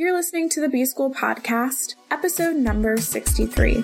You're listening to the B School Podcast, episode number 63.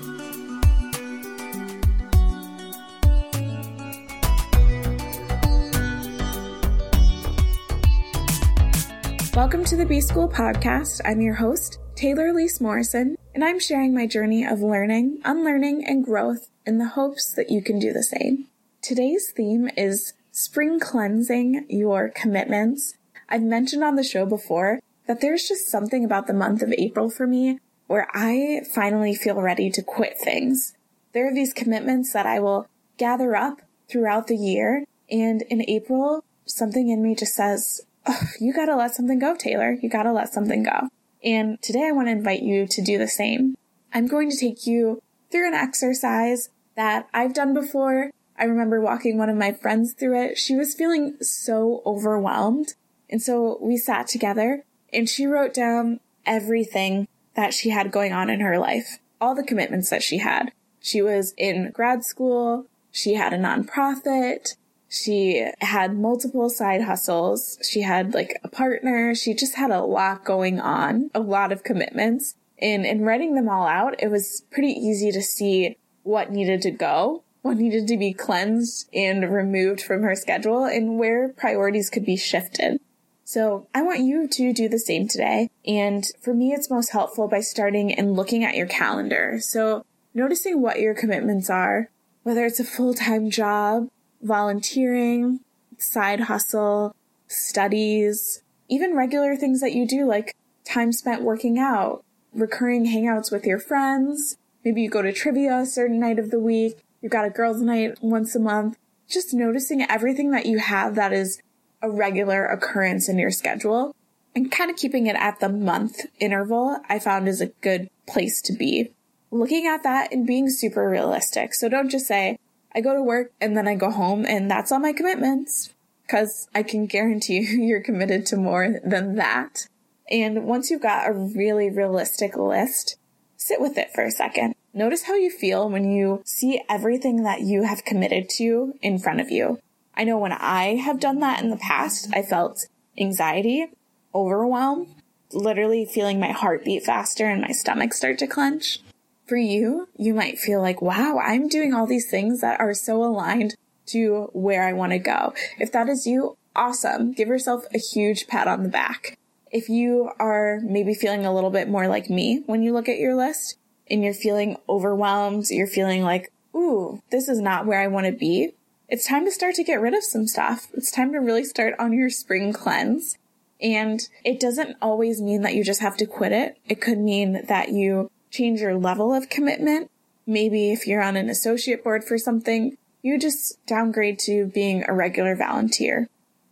Welcome to the B School Podcast. I'm your host, Taylor Elyse Morrison, and I'm sharing my journey of learning, unlearning, and growth in the hopes that you can do the same. Today's theme is spring cleansing your commitments. I've mentioned on the show before that there's just something about the month of April for me where I finally feel ready to quit things. There are these commitments that I will gather up throughout the year, and in April, something in me just says, oh, You gotta let something go, Taylor. You gotta let something go. And today I want to invite you to do the same. I'm going to take you through an exercise that I've done before. I remember walking one of my friends through it. She was feeling so overwhelmed. And so we sat together and she wrote down everything that she had going on in her life, all the commitments that she had. She was in grad school. She had a nonprofit. She had multiple side hustles. She had like a partner. She just had a lot going on, a lot of commitments. And in writing them all out, it was pretty easy to see what needed to go, what needed to be cleansed and removed from her schedule, and where priorities could be shifted. So I want you to do the same today. And for me, it's most helpful by starting and looking at your calendar. So noticing what your commitments are, whether it's a full-time job, volunteering, side hustle, studies, even regular things that you do like time spent working out, recurring hangouts with your friends. Maybe you go to trivia a certain night of the week. You've got a girls' night once a month. Just noticing everything that you have that is a regular occurrence in your schedule and kind of keeping it at the month interval, I found is a good place to be. Looking at that and being super realistic. So don't just say, I go to work and then I go home and that's all my commitments. Cause I can guarantee you you're committed to more than that. And once you've got a really realistic list, sit with it for a second. Notice how you feel when you see everything that you have committed to in front of you. I know when I have done that in the past, I felt anxiety, overwhelm, literally feeling my heart beat faster and my stomach start to clench. For you, you might feel like, wow, I'm doing all these things that are so aligned to where I want to go. If that is you, awesome. Give yourself a huge pat on the back. If you are maybe feeling a little bit more like me when you look at your list and you're feeling overwhelmed, you're feeling like, ooh, this is not where I want to be. It's time to start to get rid of some stuff. It's time to really start on your spring cleanse. And it doesn't always mean that you just have to quit it. It could mean that you change your level of commitment. Maybe if you're on an associate board for something, you just downgrade to being a regular volunteer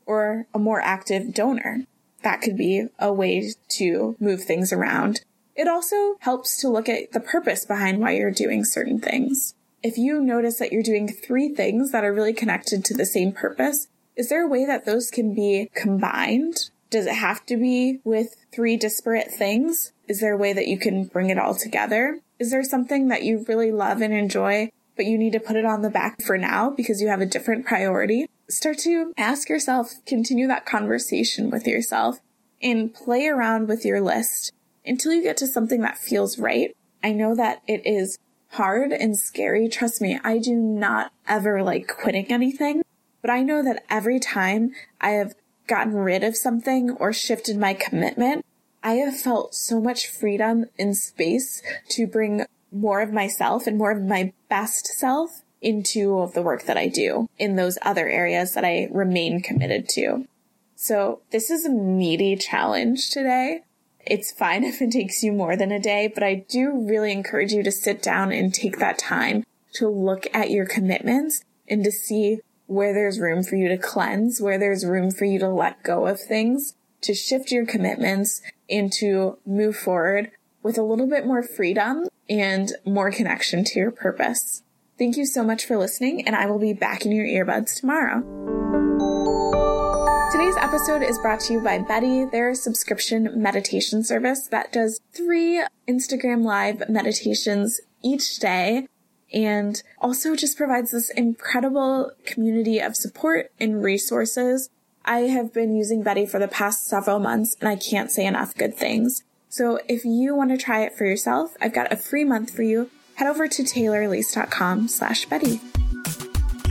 or a more active donor. That could be a way to move things around. It also helps to look at the purpose behind why you're doing certain things. If you notice that you're doing three things that are really connected to the same purpose, is there a way that those can be combined? Does it have to be with three disparate things? Is there a way that you can bring it all together? Is there something that you really love and enjoy, but you need to put it on the back for now because you have a different priority? Start to ask yourself, continue that conversation with yourself and play around with your list until you get to something that feels right. I know that it is hard and scary. Trust me, I do not ever like quitting anything, but I know that every time I have gotten rid of something or shifted my commitment, I have felt so much freedom and space to bring more of myself and more of my best self into the work that I do in those other areas that I remain committed to. So this is a meaty challenge today. It's fine if it takes you more than a day, but I do really encourage you to sit down and take that time to look at your commitments and to see where there's room for you to cleanse, where there's room for you to let go of things, to shift your commitments and to move forward with a little bit more freedom and more connection to your purpose. Thank you so much for listening, and I will be back in your earbuds tomorrow. Today's episode is brought to you by Betty, their subscription meditation service that does three Instagram live meditations each day and also just provides this incredible community of support and resources. I have been using Betty for the past several months and I can't say enough good things. So if you want to try it for yourself, I've got a free month for you. Head over to taylorelyse.com slash Betty.